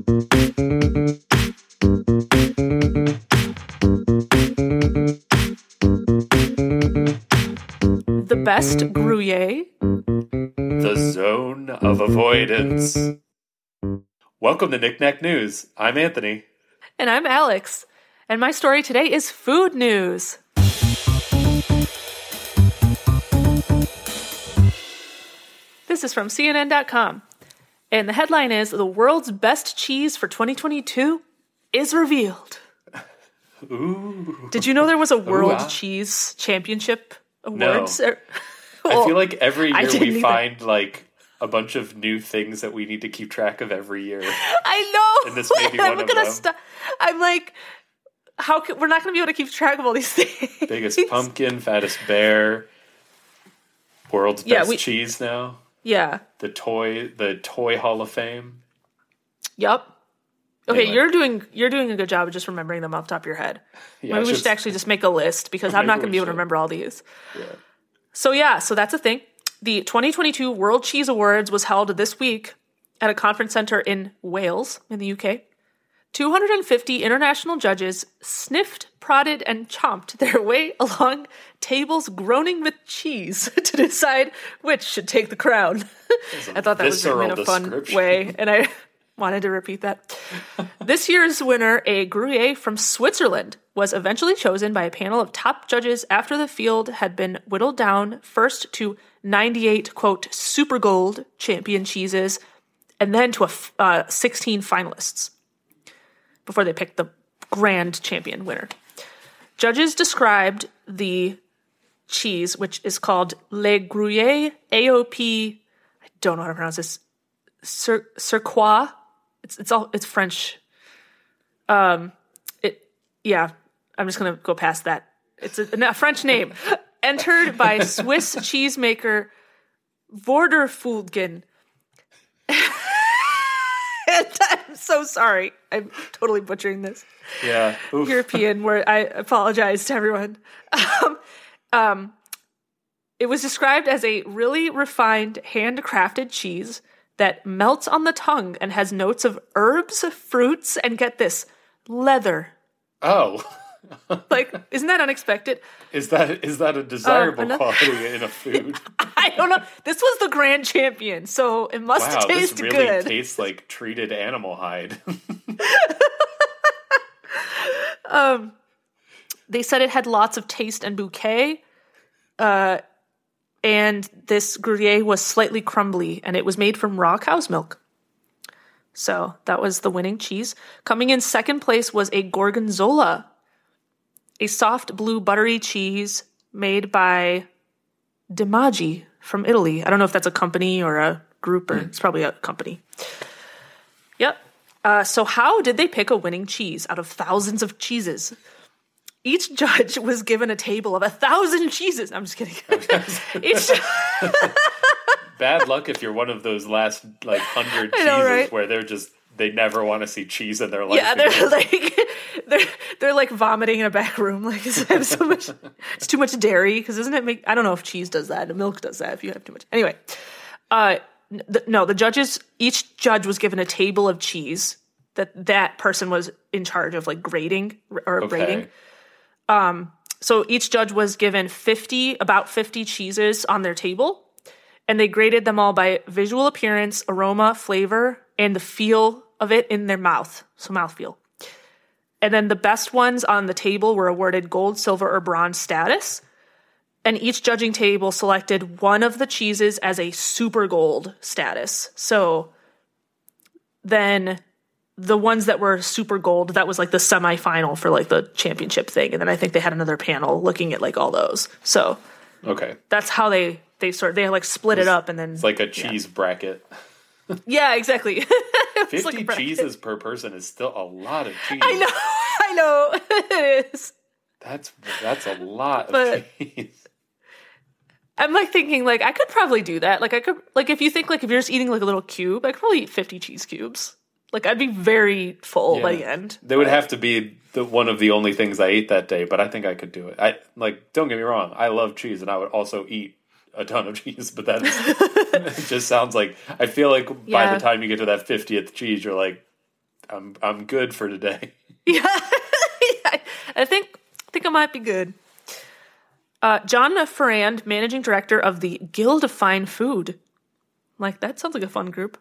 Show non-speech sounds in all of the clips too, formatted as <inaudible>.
The best Gruyere. The zone of avoidance. Welcome to Knickknack News. I'm Anthony. And I'm Alex. And my story today is food news. This is from CNN.com. And the headline is The world's best cheese for 2022 is revealed. Ooh. Did you know there was a World ah. Cheese Championship Awards? Er, <laughs> I feel like every <laughs> year we either. find like a bunch of new things that we need to keep track of every year. I know. And this may be <laughs> I'm one of gonna them. st- I'm like, how can, we're not going to be able to keep track of all these things. Biggest pumpkin, fattest bear, world's Yeah, best we- cheese now. Yeah. The toy, the toy Hall of Fame. Yep. Okay, Anyway. you're doing you're doing a good job of just remembering them off the top of your head. Yeah, Maybe we just- should actually just make a list because I'm not going to be able to remember all these. Yeah. So yeah, so that's a thing. The 2022 World Cheese Awards was held this week at a conference center in Wales, in the UK. 250 international judges sniffed, prodded, and chomped their way along tables groaning with cheese <laughs> to decide which should take the crown. <laughs> I thought that was written in a fun way, and I <laughs> wanted to repeat that. this year's winner, a Gruyere from Switzerland, was eventually chosen by a panel of top judges after the field had been whittled down first to 98, quote, super gold champion cheeses, and then to a f- uh, 16 finalists before they picked the grand champion winner. Judges described the cheese, which is called Le Gruyere AOP. I don't know how to pronounce this. Sur- Surquois. It's it's all it's French. Um, it yeah. I'm just gonna go past that. It's a, a French name. <laughs> Entered by Swiss cheesemaker Vorderfulgen. And <laughs> I'm so sorry. I'm totally butchering this. Yeah. Oof. European where I apologize to everyone. <laughs> Um, um, it was described as a really refined, handcrafted cheese that melts on the tongue and has notes of herbs, fruits, and get this, leather. Oh. <laughs> <laughs> Like, isn't that unexpected? Is that is that a desirable another- quality in a <laughs> food? I don't know. This was the grand champion, so it must Wow, this taste really good. tastes like treated animal hide. <laughs> um, they said it had lots of taste and bouquet. Uh, and this Gruyere was slightly crumbly, and it was made from raw cow's milk. So that was the winning cheese. Coming in second place was a Gorgonzola, a soft blue buttery cheese made by DiMaggi from Italy. I don't know if that's a company or a group, or it's probably a company. Yep. Uh, so, how did they pick a winning cheese out of thousands of cheeses? Each judge <laughs> was given a table of a thousand cheeses. I'm just kidding. <laughs> <laughs> Each, Bad luck if you're one of those last like hundred cheeses know, right? where they're just they never want to see cheese in their life. yeah, they're again. <laughs> like they're they're like vomiting in a back room. Like <laughs> it's have so much, it's too much dairy. Because doesn't it make? I don't know if cheese does that. Milk does that. If you have too much, anyway. Uh, the, no, the judges. Each judge was given a table of cheese that that person was in charge of like grading or okay. rating. So each judge was given 50, about 50 cheeses on their table, and they graded them all by visual appearance, aroma, flavor, and the feel of it in their mouth. So mouthfeel. And then the best ones on the table were awarded gold, silver, or bronze status. And each judging table selected one of the cheeses as a super gold status. So then the ones that were super gold, that was like the semifinal for like the championship thing. And then I think they had another panel looking at like all those. So Okay, that's how they they sort they like split it up and then it's like a cheese bracket. <laughs> yeah exactly. <laughs> <laughs> Fifty like cheeses per person is still a lot of cheese. <laughs> I know, <laughs> I know it is. That's that's a lot of cheese. I'm like thinking like I could probably do that. Like I could like if you think like if you're just eating like a little cube, I could probably eat 50 cheese cubes. Like I'd be very full by the end. They would have to be the one of the only things I ate that day, but I think I could do it. I like don't get me wrong, I love cheese and I would also eat a ton of <laughs> cheese, but that is <laughs> it <laughs> just sounds like I feel like by the time you get to that fiftieth cheese, you're like, I'm I'm good for today. Yeah, I think I think I might be good. Uh, John Farrand, managing director of the Guild of Fine Food. Like that sounds like a fun group.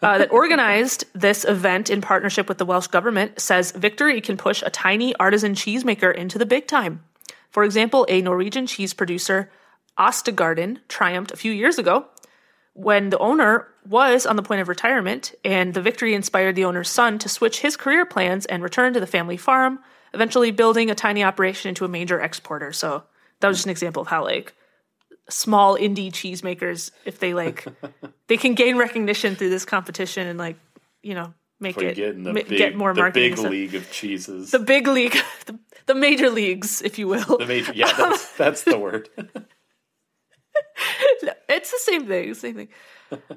Uh, that organized this event in partnership with the Welsh government says Victory can push a tiny artisan cheesemaker into the big time. For example, a Norwegian cheese producer, Ostegarden, triumphed a few years ago when the owner was on the point of retirement, and the victory inspired the owner's son to switch his career plans and return to the family farm, eventually building a tiny operation into a major exporter. So that was just an example of how like small indie cheesemakers, if they like, <laughs> they can gain recognition through this competition and like, you know, make We it the ma- big, get more the marketing. big stuff. league of cheeses. The big league, <laughs> the, the major leagues, if you will. The major, yeah, that's, that's the word. <laughs> it's the same thing. Same thing.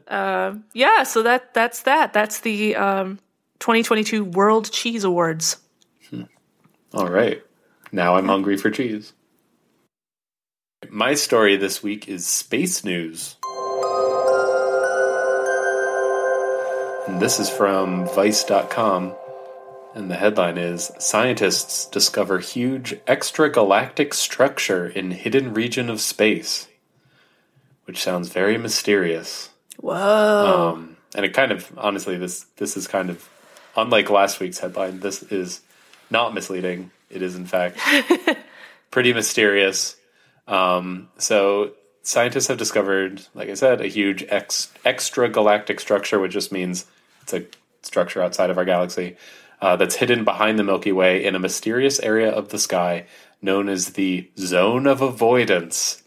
um, yeah. So that that's that. That's the um, 2022 World Cheese Awards. All right. Now I'm hungry for cheese. My story this week is space news. And this is from Vice.com. And the headline is Scientists discover huge extragalactic structure in hidden region of space. Which sounds very mysterious. Whoa. Um, and it kind of, honestly, this this is kind of unlike last week's headline. This is not misleading. It is, in fact, <laughs> pretty mysterious. Um, so scientists have discovered, like I said, a huge ex- extra galactic structure, which just means it's a structure outside of our galaxy uh, that's hidden behind the Milky Way in a mysterious area of the sky known as the zone of avoidance,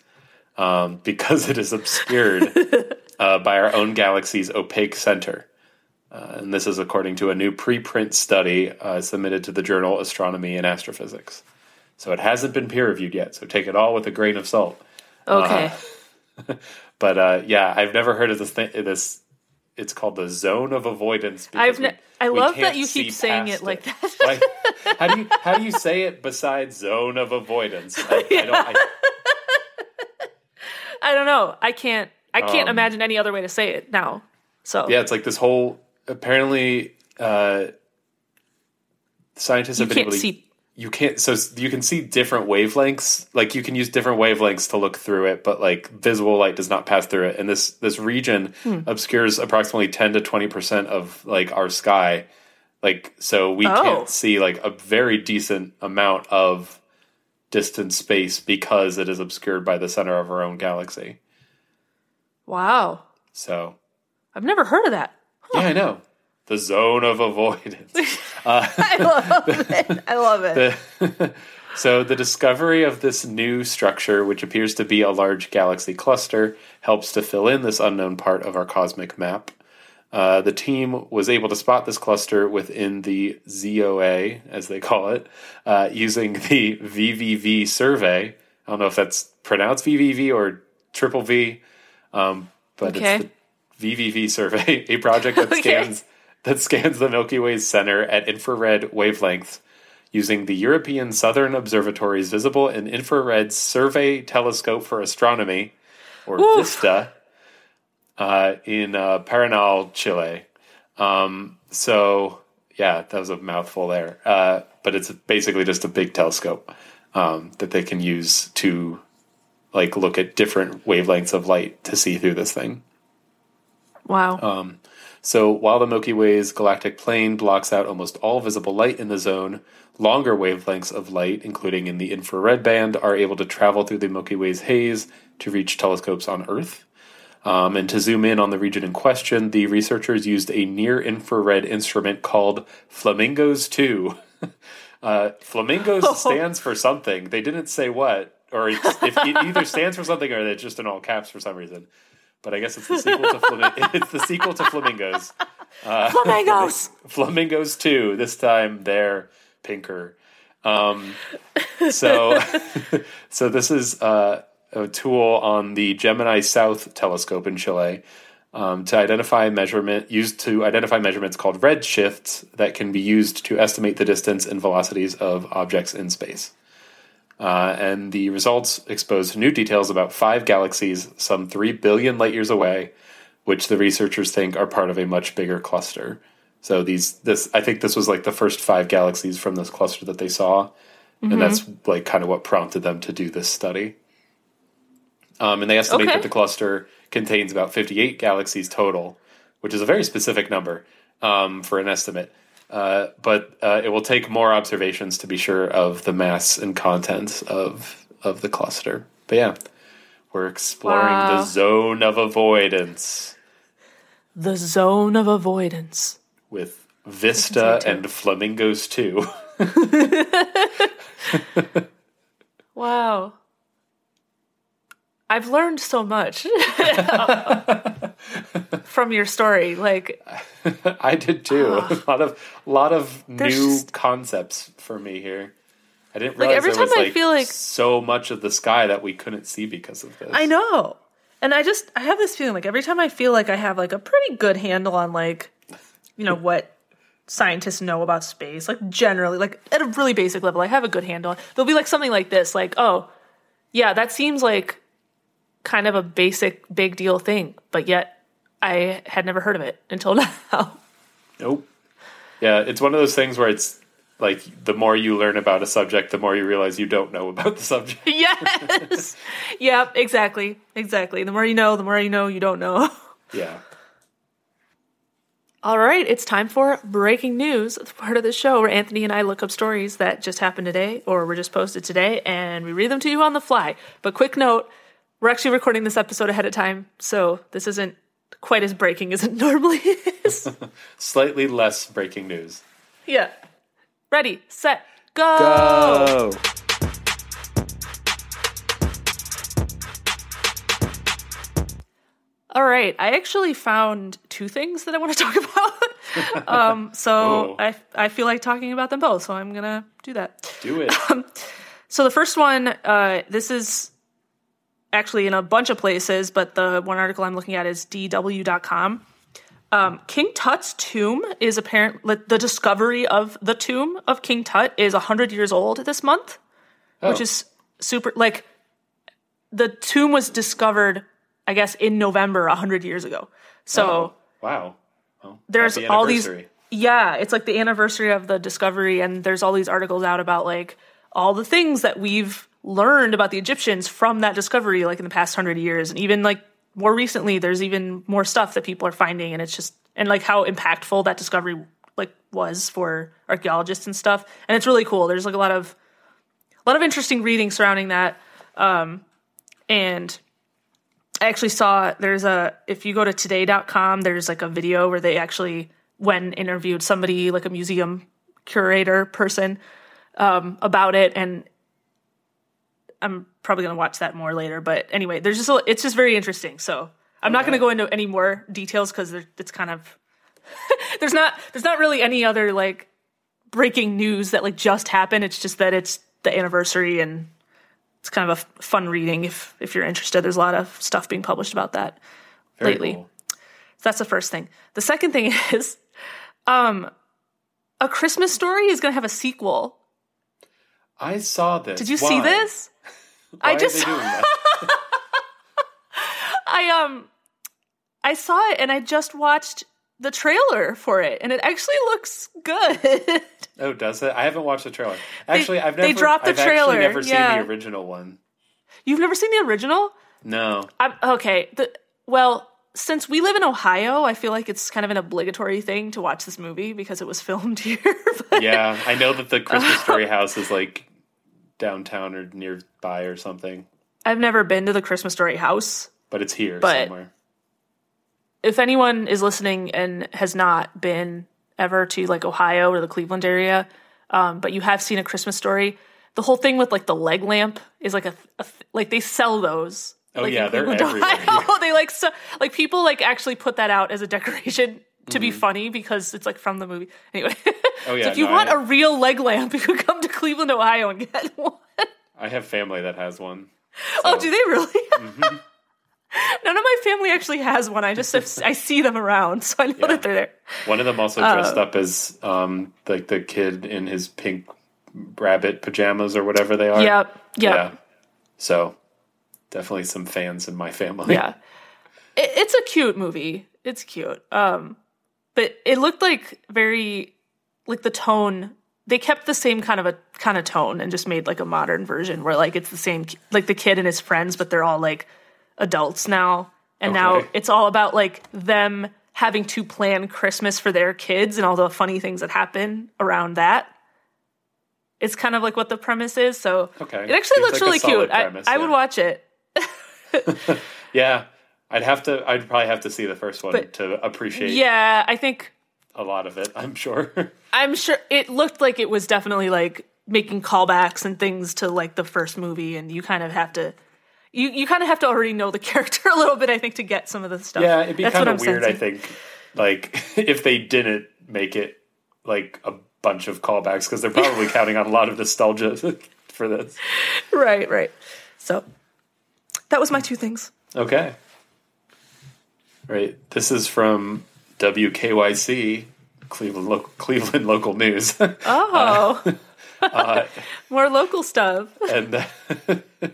um, <laughs> because it is obscured uh, by our own galaxy's opaque center. Uh, and this is according to a new preprint study uh, submitted to the journal Astronomy and Astrophysics. So it hasn't been peer reviewed yet, so take it all with a grain of salt. okay. <laughs> But uh, yeah, I've never heard of this thing. This it's called the zone of avoidance. because I've we- I love that you keep saying it like that. Like, how do you how do you say it besides zone of avoidance? <laughs> I, I don't. I, I don't know. I can't. I can't Um, imagine any other way to say it now. So yeah, it's like this whole. Apparently, uh, scientists have been can't able to. see. You can't. So you can see different wavelengths. Like you can use different wavelengths to look through it, but like visible light does not pass through it. And this this region Hmm. obscures approximately ten to twenty percent of like our sky. Like so, we Oh. can't see like a very decent amount of distant space because it is obscured by the center of our own galaxy. Wow. So I've never heard of that. yeah, I know the zone of avoidance. <laughs> Uh, I love <laughs> it. I love it. The- <laughs> so the discovery of this new structure, which appears to be a large galaxy cluster, helps to fill in this unknown part of our cosmic map. Uh, the team was able to spot this cluster within the ZOA, as they call it, uh, using <laughs> the VVV survey. I don't know if that's pronounced VVV or triple V, um, but Okay. it's the VVV survey, <laughs> a project that <laughs> Okay. scans that scans the Milky Way's center at infrared wavelengths using the European Southern Observatory's Visible and Infrared Survey Telescope for Astronomy, or Oof. VISTA, uh, in uh, Paranal, Chile. Um, so, yeah, that was a mouthful there. Uh, but it's basically just a big telescope um, that they can use to like look at different wavelengths of light to see through this thing. Wow. Um, so while the Milky Way's galactic plane blocks out almost all visible light in the zone, longer wavelengths of light, including in the infrared band, are able to travel through the Milky Way's haze to reach telescopes on Earth. Um, and to zoom in on the region in question, the researchers used a near infrared instrument called Flamingos 2. <laughs> uh, Flamingos <laughs> stands for something. They didn't say what, or it's, if it <laughs> either stands for something or it's just in all caps for some reason. But I guess it's the sequel to Flamin- it's the sequel to Flamingos. Flamingos. Flamingos 2. This time they're pinker. Um, so, so this is uh, a tool on the Gemini South telescope in Chile um, to identify measurement used to identify measurements called redshifts that can be used to estimate the distance and velocities of objects in space. Uh, and the results exposed new details about five galaxies, some three billion light years away, which the researchers think are part of a much bigger cluster. So these this I think this was like the first five galaxies from this cluster that they saw, and that's like kind of what prompted them to do this study. Um, and they estimate Okay. that the cluster contains about 58 galaxies total, which is a very specific number um, for an estimate. Uh, but uh, it will take more observations to be sure of the mass and contents of of the cluster. But yeah, we're exploring Wow. the zone of avoidance The zone of avoidance. with Vista and Flamingos too. <laughs> <laughs> Wow. I've learned so much <laughs> from your story. Like, <laughs> I did too. a ah. <laughs> lot of lot of new just- concepts for me here. I didn't Like, realize every there was time I like, feel like- so much of the sky that we couldn't see because of this. I know. And I just I have this feeling like every time I feel like I have like a pretty good handle on like you know what scientists know about space, like generally, like at a really basic level, I have a good handle. on. There'll be like something like this, like, oh, yeah, that seems like kind of a basic big deal thing, but yet I had never heard of it until <laughs> now. Nope. Yeah, it's one of those things where it's like the more you learn about a subject, the more you realize you don't know about the subject. <laughs> yes. yep, exactly. Exactly. The more you know, the more you know you don't know. <laughs> Yeah. All right, it's time for breaking news. It's part of the show where Anthony and I look up stories that just happened today or were just posted today and we read them to you on the fly. But quick note, we're actually recording this episode ahead of time, so this isn't quite as breaking as it <laughs> normally is. <laughs> Slightly less breaking news. yeah. Ready, set, go. Go! All right, I actually found two things that I want to <laughs> talk about. um, so Oh. I I feel like talking about them both, so I'm gonna do that. Do it. So the first one, uh, this is actually in a bunch of places, but the one article I'm looking at is DW.com. Um, King Tut's tomb is apparent. like, The discovery of the tomb of King Tut is hundred years old this month, which Oh. is super. Like the tomb was discovered, I guess, in November hundred years ago. So Oh, wow. Well, there's happy all these yeah it's like the anniversary of the discovery and there's all these articles out about like all the things that we've learned about the egyptians from that discovery like in the past hundred years. And even like more recently there's even more stuff that people are finding and it's just and like how impactful that discovery like was for archaeologists and stuff. And it's really cool. There's like a lot of a lot of interesting reading surrounding that. Um and I actually saw there's a if you go to today.com there's like a video where they actually when interviewed somebody like a museum curator person um, about it. And I'm probably going to watch that more later but anyway there's just a, it's just very interesting so I'm not going to go into any more details cuz it's kind of <laughs> there's not there's not really any other like breaking news that like just happened it's just that it's the anniversary and it's kind of a f- fun reading if if you're interested. There's a lot of stuff being published about that. Very lately. cool. So that's the first thing. The second thing <laughs> is, um, a Christmas Story is going to have a sequel. I saw this. Did you see this? <laughs> Why I just they? <laughs> I um I saw it and I just watched the trailer for it and it actually looks good. <laughs> Oh, does it? I haven't watched the trailer. Actually, I've never. they dropped the I've trailer, never yeah. seen the original one. You've never seen the original? No. I'm okay. The, well, since we live in Ohio, I feel like it's kind of an obligatory thing to watch this movie because it was <laughs> filmed here. but- Yeah, I know that the Christmas <laughs> Story house is like downtown or nearby or something, I've never been to the Christmas Story house. but it's here But- somewhere. If anyone is listening and has not been ever to like Ohio or the Cleveland area, um, but you have seen a Christmas Story, the whole thing with like the leg lamp is like a, a like they sell those. Oh, like, yeah, they're <laughs> everywhere <laughs> Ohio. they like so like people like actually put that out as a decoration to Mm-hmm. be funny because it's like from the movie. Anyway, <laughs> Oh, yeah, so if you no, want I- a real leg lamp, you could come to Cleveland, Ohio, and get one. I have family that has one. Oh, So- do they really? Mm-hmm. None of my family actually has one. I just I see them around, so I know Yeah. that they're there. One of them also Uh, dressed up as um like the kid in his pink rabbit pajamas or whatever they are. Yep. Yep. Yeah. So definitely some fans in my family. Yeah. It, it's a cute movie. It's cute. Um, but it looked like very like the tone. They kept the same kind of a kind of tone and just made like a modern version where like it's the same like the kid and his friends, but they're all like adults now, and now it's all about like them having to plan Christmas for their kids and all the funny things that happen around that. It's kind of like what the premise is. So Okay. it actually Seems looks like really cute. I, premise, I would watch it. <laughs> Yeah, I'd have to. I'd probably have to see the first one But- to appreciate Yeah, I think a lot of it. I'm sure. <laughs> I'm sure it looked like it was definitely like making callbacks and things to like the first movie, and you kind of have to. You, you kind of have to already know the <laughs> character a little bit, I think, to get some of the stuff. yeah, it'd be kind of weird. I think, like if they didn't make it like a bunch of callbacks because they're probably counting on a lot of nostalgia for this. Right, right. So that was my two things. Okay. Right. This is from WKYC, Cleveland, lo- Cleveland local news, <laughs> Oh, uh, <laughs> more local stuff. and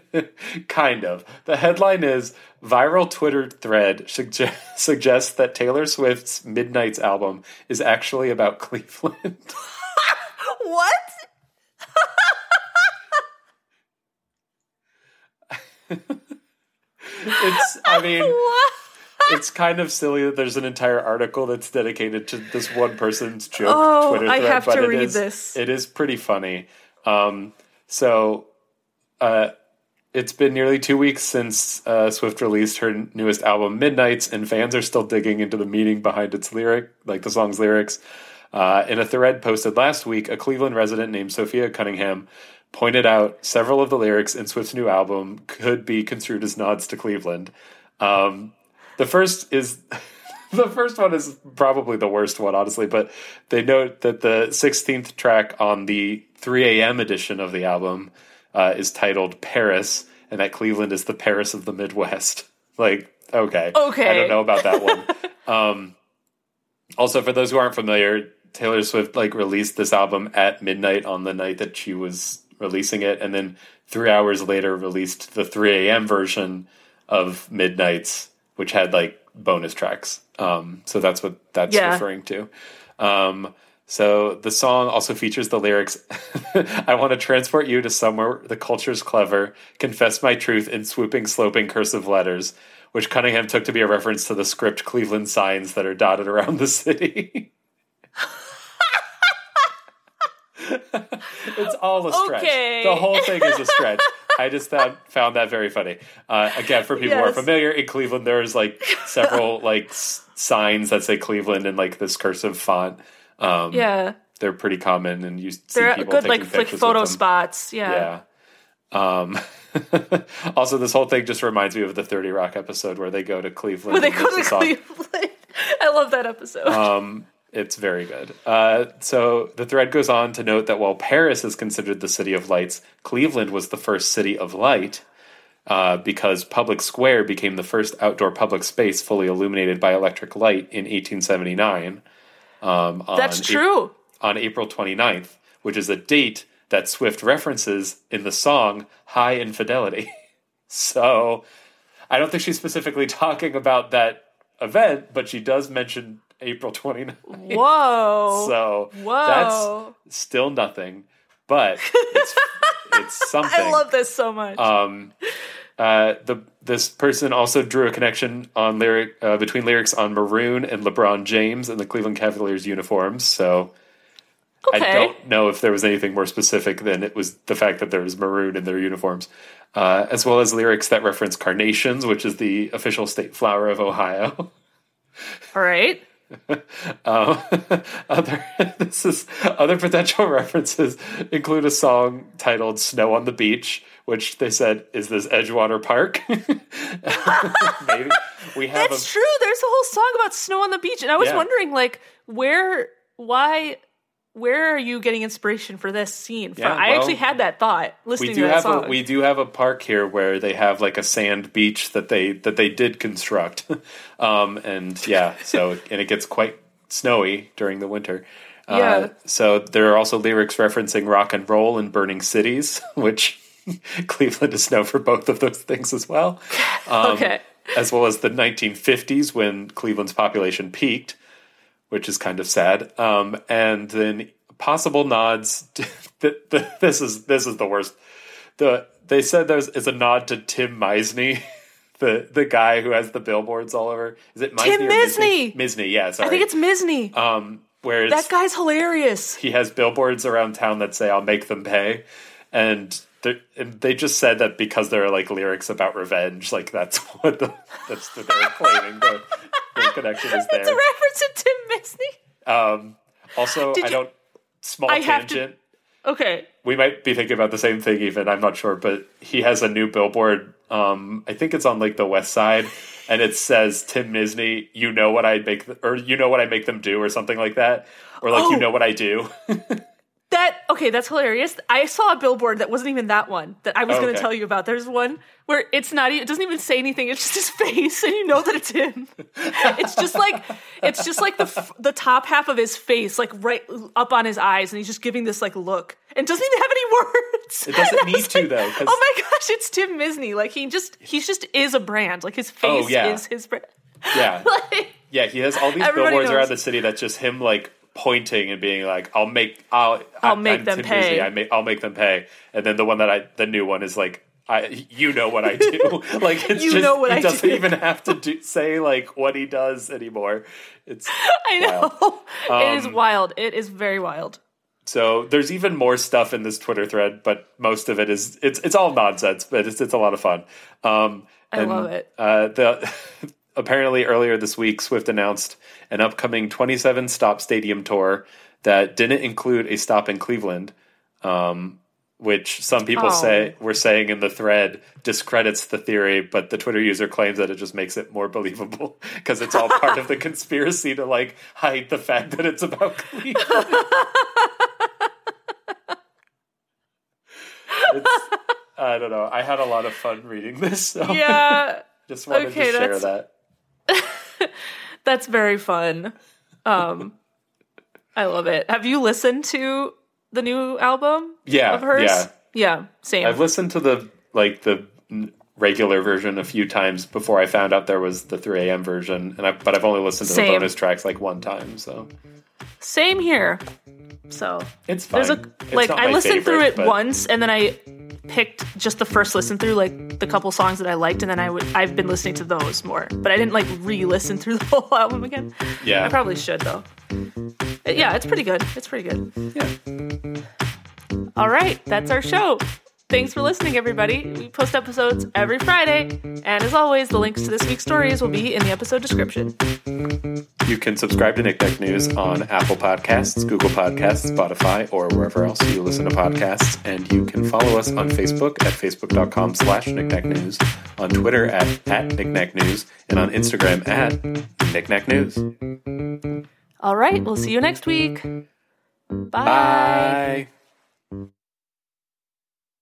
<laughs> kind of. The headline is "Viral Twitter thread sugge- suggests that Taylor Swift's Midnights album is actually about Cleveland." What? It's. I <laughs> mean. It's kind of silly that there's an entire article that's dedicated to this one person's joke Oh, Twitter I thread, have but to read is, this. It is pretty funny. Um, so, uh, it's been nearly two weeks since uh, Swift released her newest album, Midnights, and fans are still digging into the meaning behind its lyric, like the song's lyrics. Uh, in a thread posted last week, a Cleveland resident named Sophia Cunningham pointed out several of the lyrics in Swift's new album could be construed as nods to Cleveland. Um, the first is <laughs> the first one is probably the worst one, honestly. But they note that the 16th track on the 3 a.m. edition of the album uh, is titled Paris, and that Cleveland is the Paris of the Midwest. <laughs> Like, okay, Okay. I don't know about that one. <laughs> um, also, for those who aren't familiar, Taylor Swift like released this album at midnight on the night that she was releasing it, and then three hours later released the 3 a.m. version of Midnights, which had like bonus tracks. Um, so that's what that's Yeah. referring to. Um, so the song also features the lyrics <laughs> I want to transport you to somewhere the culture's clever, confess my truth in swooping, sloping cursive letters, which Cunningham took to be a reference to the script Cleveland signs that are dotted around the city. <laughs> it's all a stretch. Okay. The whole thing is a stretch. I just found, found that very funny. Uh, again, for people who are familiar, in Cleveland, there's like several like s- signs that say Cleveland in like this cursive font. Um, Yeah. they're pretty common, and you see They're people good, taking like, pictures photo spots. Yeah. Yeah. Um, <laughs> also, this whole thing just reminds me of the Thirty Rock episode where they go to Cleveland. When they go to. Cleveland. <laughs> I love that episode. Um, it's very good. Uh, so the thread goes on to note that while Paris is considered the city of lights, Cleveland was the first city of light uh, because Public Square became the first outdoor public space fully illuminated by electric light in 1879. Um, That's true. on April 29th, which is a date that Swift references in the song High Infidelity. <laughs> so I don't think she's specifically <laughs> talking about that event, but she does mention April 29th. Whoa. So Whoa. that's still nothing, but it's, <laughs> it's something. I love this so much. Um, uh, the this person also drew a connection on lyric uh, between lyrics on Maroon and LeBron James and the Cleveland Cavaliers uniforms. So I don't know if there was anything more specific than it was the fact that there was maroon in their uniforms, uh, as well as lyrics that reference carnations, which is the official state flower of Ohio. <laughs> All right. <laughs> Um, <laughs> other <laughs> this is other potential references include a song titled "Snow on the Beach," which they said is this Edgewater Park. Maybe we have That's a true. There's a whole song about snow on the beach, and I was Yeah. wondering, like, where, why, where are you getting inspiration for this scene from? Yeah, I actually had that thought we listening do to that have song. a we do have a park here where they have like a sand beach that they that they did construct, <laughs> um, and yeah, so and it gets quite snowy during the winter. Uh, Yeah. so there are also lyrics referencing rock and roll and burning cities, <laughs> which <laughs> Cleveland is known for both of those things as well. Um, okay. as well as the 1950s when Cleveland's population peaked, which is kind of sad. Um, and then possible nods. <laughs> th- th- this is this is the worst. The they said there's is a nod to Tim Misny. <laughs> The, the guy who has the billboards all over is it Misny Tim Misny! Misny, yeah, sorry. I think it's Misny. um, where that guy's hilarious. he has billboards around town that say "I'll make them pay," and and they just said that because there are like lyrics about revenge, like that's <laughs> what the that's what they're claiming the, the connection is <laughs> It's a reference to Tim Misny. Um, also, Did I you- don't small I have to- tangent. Okay. We might be thinking about the same thing, even I'm not sure, but he has a new billboard. Um, I think it's on like the west side, and it says Tim Misny. You know what I make, th- or you know what I make them do, or something like that, or like Oh. you know what I do. <laughs> That okay, that's hilarious. I saw a billboard that wasn't even that one that I was going to tell you about. There's one where it's not it doesn't even say anything. It's just his <laughs> face and you know that it's him. it's just like it's just like the the top half of his face like right up on his eyes and he's just giving this like look and doesn't even have any words. It doesn't <laughs> need was to, though. Oh my gosh, it's Tim Misny. Like he just he just is a brand. Like his oh, face Oh, yeah. is his brand. yeah, <laughs> Like Yeah, he has all these billboards knows. around the city that's just him like pointing and being like, "I'll make, I'll, I'll I- make I'm them Tim pay. I make, I'll make them pay." And then the one that I, the new one is like, "I, you know what I do." <laughs> like it's You just know what he I doesn't do. even have to do, say like what he does anymore. It's <laughs> I know. <laughs> it is Um, wild. It is very wild. so there's even more stuff in this Twitter thread, but most of it is it's it's all nonsense, but it's it's a lot of fun. Um, I and, love it. Uh, the apparently earlier this week, Swift announced an upcoming 27 stop stadium tour that didn't include a stop in Cleveland, um, which some people Oh. say were saying in the thread discredits the theory, but the Twitter user claims that it just makes it more believable <laughs> because it's all part of the <laughs> conspiracy to like hide the fact that it's about Cleveland. <laughs> it's, I don't know. I had a lot of fun reading this. So Yeah. just wanted Okay, to share that. <laughs> That's very fun. Um, I love it. Have you listened to the new album Yeah, of hers? yeah. Yeah, same. I've listened to the like the regular version a few times before I found out there was the 3 a.m. version, and I, but I've only listened to Same. the bonus tracks like one time, so same here. So it's fine. there's a It's like I listened through it but once and then I picked just the first listen through, like the couple songs that I liked, and then I would I've been listening to those more. But I didn't like re-listen through <laughs> the whole album again. Yeah, I probably should though. Yeah, it's pretty good. It's pretty good. yeah. All right, that's our show. Thanks for listening, everybody. We post episodes every Friday. And as always, the links to this week's stories will be in the episode description. You can subscribe to Nick News on Apple Podcasts, Google Podcasts, Spotify, or wherever else you listen to podcasts. And you can follow us on Facebook at facebook.com slash News, on Twitter at, at News, and on Instagram at Nick News. All right, we'll see you next week. Bye. Bye.